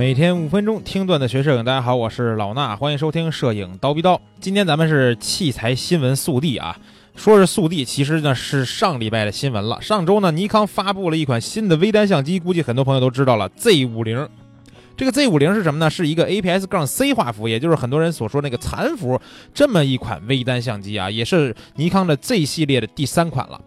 每天五分钟听段子学摄影，大家好，我是老衲，欢迎收听摄影刀逼刀。今天咱们是器材新闻速递啊，说是速递，其实呢是上礼拜的新闻了。上周呢，尼康发布了一款新的微单相机，估计很多朋友都知道了，Z 五零。这个 Z 五零是什么呢？是一个 APS 杠 C 画幅，也就是很多人所说那个残幅这么一款微单相机啊，也是尼康的 Z 系列的第三款了。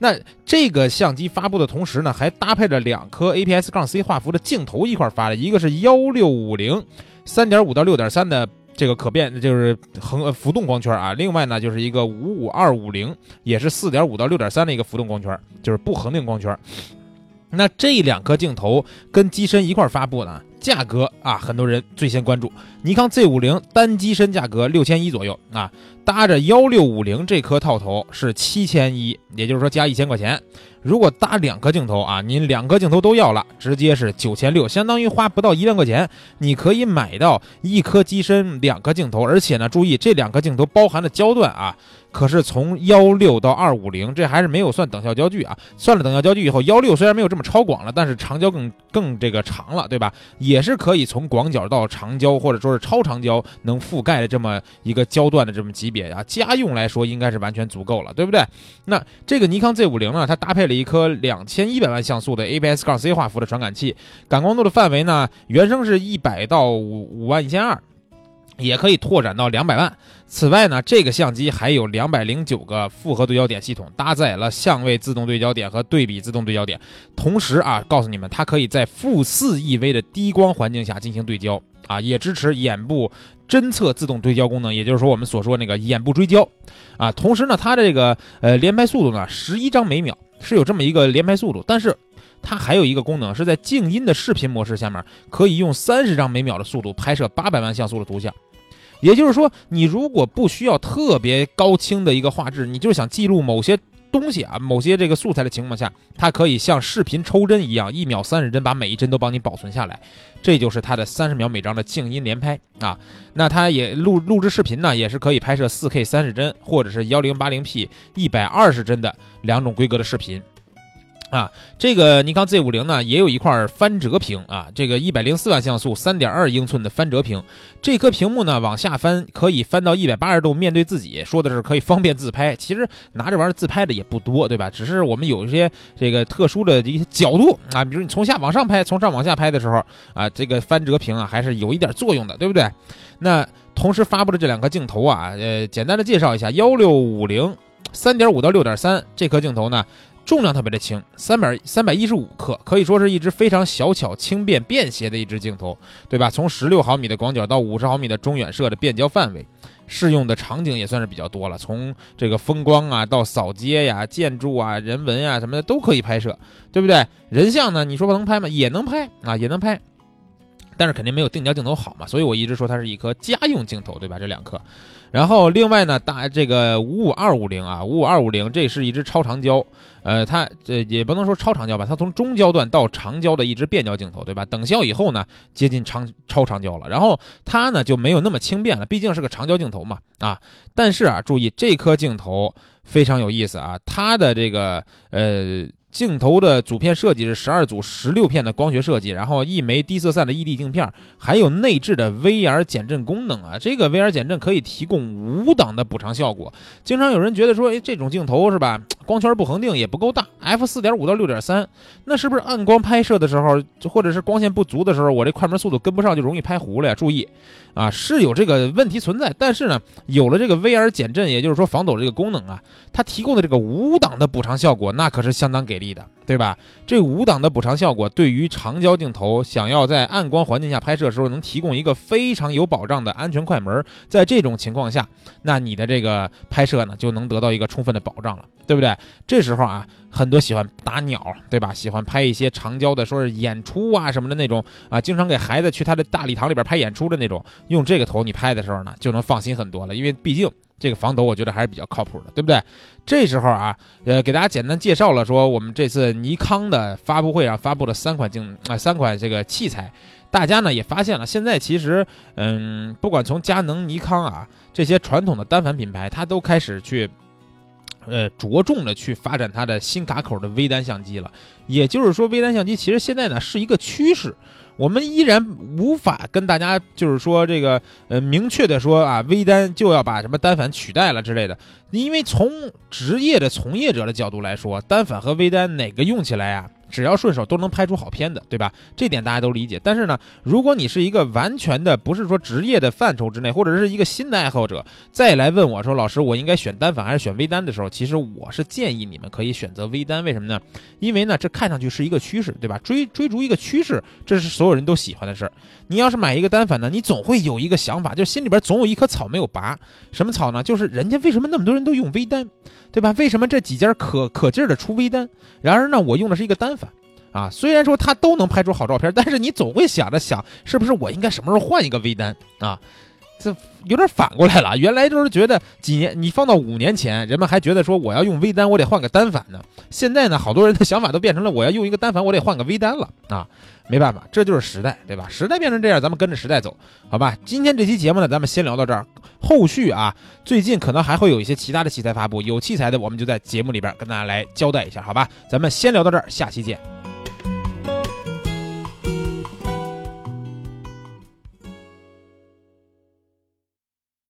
那这个相机发布的同时呢，还搭配了两颗 APS 杠 C 画幅的镜头一块发的，一个是幺六五零三点五到六点三的这个可变，就是横浮动光圈啊。另外呢，就是一个五五二五零，也是四点五到六点三的一个浮动光圈，就是不恒定光圈。那这两颗镜头跟机身一块发布呢？价格啊，很多人最先关注尼康 Z 五零单机身价格六千一左右啊，搭着幺六五零这颗套头是七千一，也就是说加一千块钱。如果搭两颗镜头啊，您两颗镜头都要了，直接是九千六，相当于花不到一万块钱，你可以买到一颗机身两颗镜头，而且呢，注意这两颗镜头包含的焦段啊，可是从幺六到二五零，这还是没有算等效焦距啊。算了等效焦距以后，幺六虽然没有这么超广了，但是长焦更更这个长了，对吧？也也是可以从广角到长焦，或者说是超长焦能覆盖的这么一个焦段的这么级别啊，家用来说应该是完全足够了，对不对？那这个尼康 Z 五零呢，它搭配了。一颗两千一百万像素的 APS 杠 C 画幅的传感器，感光度的范围呢，原生是一百到五五万一千二，也可以拓展到两百万。此外呢，这个相机还有两百零九个复合对焦点系统，搭载了相位自动对焦点和对比自动对焦点。同时啊，告诉你们，它可以在负四 EV 的低光环境下进行对焦啊，也支持眼部侦测自动对焦功能，也就是说我们所说那个眼部追焦啊。同时呢，它这个呃连拍速度呢，十一张每秒。是有这么一个连拍速度，但是它还有一个功能，是在静音的视频模式下面，可以用三十张每秒的速度拍摄八百万像素的图像。也就是说，你如果不需要特别高清的一个画质，你就是想记录某些东西啊、某些这个素材的情况下，它可以像视频抽帧一样，一秒三十帧，把每一帧都帮你保存下来。这就是它的三十秒每张的静音连拍啊。那它也录录制视频呢，也是可以拍摄四 K 三十帧，或者是幺零八零 P 一百二十帧的两种规格的视频。啊，这个尼康 Z 五零呢，也有一块翻折屏啊，这个一百零四万像素、三点二英寸的翻折屏，这颗屏幕呢往下翻可以翻到一百八十度，面对自己，说的是可以方便自拍。其实拿这玩意儿自拍的也不多，对吧？只是我们有一些这个特殊的一些角度啊，比如你从下往上拍，从上往下拍的时候啊，这个翻折屏啊还是有一点作用的，对不对？那同时发布的这两颗镜头啊，呃，简单的介绍一下，幺六五零三点五到六点三这颗镜头呢。重量特别的轻，三百三百一十五克，可以说是一支非常小巧、轻便、便携的一支镜头，对吧？从十六毫米的广角到五十毫米的中远摄的变焦范围，适用的场景也算是比较多了。从这个风光啊，到扫街呀、建筑啊、人文啊什么的都可以拍摄，对不对？人像呢，你说能拍吗？也能拍啊，也能拍，但是肯定没有定焦镜头好嘛。所以我一直说它是一颗家用镜头，对吧？这两颗。然后另外呢，大这个五五二五零啊，五五二五零，这是一支超长焦，呃，它这也不能说超长焦吧，它从中焦段到长焦的一支变焦镜头，对吧？等效以后呢，接近长超长焦了。然后它呢就没有那么轻便了，毕竟是个长焦镜头嘛，啊。但是啊，注意这颗镜头非常有意思啊，它的这个呃。镜头的组片设计是十二组十六片的光学设计，然后一枚低色散的 ED 镜片，还有内置的 VR 减震功能啊。这个 VR 减震可以提供五档的补偿效果。经常有人觉得说，哎，这种镜头是吧，光圈不恒定也不够大，f 四点五到六点三，那是不是暗光拍摄的时候，或者是光线不足的时候，我这快门速度跟不上就容易拍糊了呀？注意。啊，是有这个问题存在，但是呢，有了这个 VR 减震，也就是说防抖这个功能啊，它提供的这个五档的补偿效果，那可是相当给力力的，对吧？这五档的补偿效果，对于长焦镜头想要在暗光环境下拍摄的时候，能提供一个非常有保障的安全快门。在这种情况下，那你的这个拍摄呢，就能得到一个充分的保障了，对不对？这时候啊。很多喜欢打鸟，对吧？喜欢拍一些长焦的，说是演出啊什么的那种啊，经常给孩子去他的大礼堂里边拍演出的那种，用这个头你拍的时候呢，就能放心很多了。因为毕竟这个防抖，我觉得还是比较靠谱的，对不对？这时候啊，呃，给大家简单介绍了说，我们这次尼康的发布会上发布了三款镜啊，三款这个器材，大家呢也发现了，现在其实，嗯，不管从佳能、尼康啊这些传统的单反品牌，它都开始去。呃，着重的去发展它的新卡口的微单相机了，也就是说，微单相机其实现在呢是一个趋势。我们依然无法跟大家就是说这个呃明确的说啊，微单就要把什么单反取代了之类的。因为从职业的从业者的角度来说，单反和微单哪个用起来啊？只要顺手都能拍出好片子，对吧？这点大家都理解。但是呢，如果你是一个完全的不是说职业的范畴之内，或者是一个新的爱好者，再来问我说：“老师，我应该选单反还是选微单？”的时候，其实我是建议你们可以选择微单。为什么呢？因为呢，这看上去是一个趋势，对吧？追追逐一个趋势，这是所有人都喜欢的事儿。你要是买一个单反呢，你总会有一个想法，就心里边总有一棵草没有拔。什么草呢？就是人家为什么那么多人都用微单，对吧？为什么这几家可可劲儿的出微单？然而呢，我用的是一个单反。啊，虽然说它都能拍出好照片，但是你总会想着想，是不是我应该什么时候换一个微单啊？这有点反过来了。原来就是觉得几年，你放到五年前，人们还觉得说我要用微单，我得换个单反呢。现在呢，好多人的想法都变成了我要用一个单反，我得换个微单了啊。没办法，这就是时代，对吧？时代变成这样，咱们跟着时代走，好吧？今天这期节目呢，咱们先聊到这儿。后续啊，最近可能还会有一些其他的器材发布，有器材的我们就在节目里边跟大家来交代一下，好吧？咱们先聊到这儿，下期见。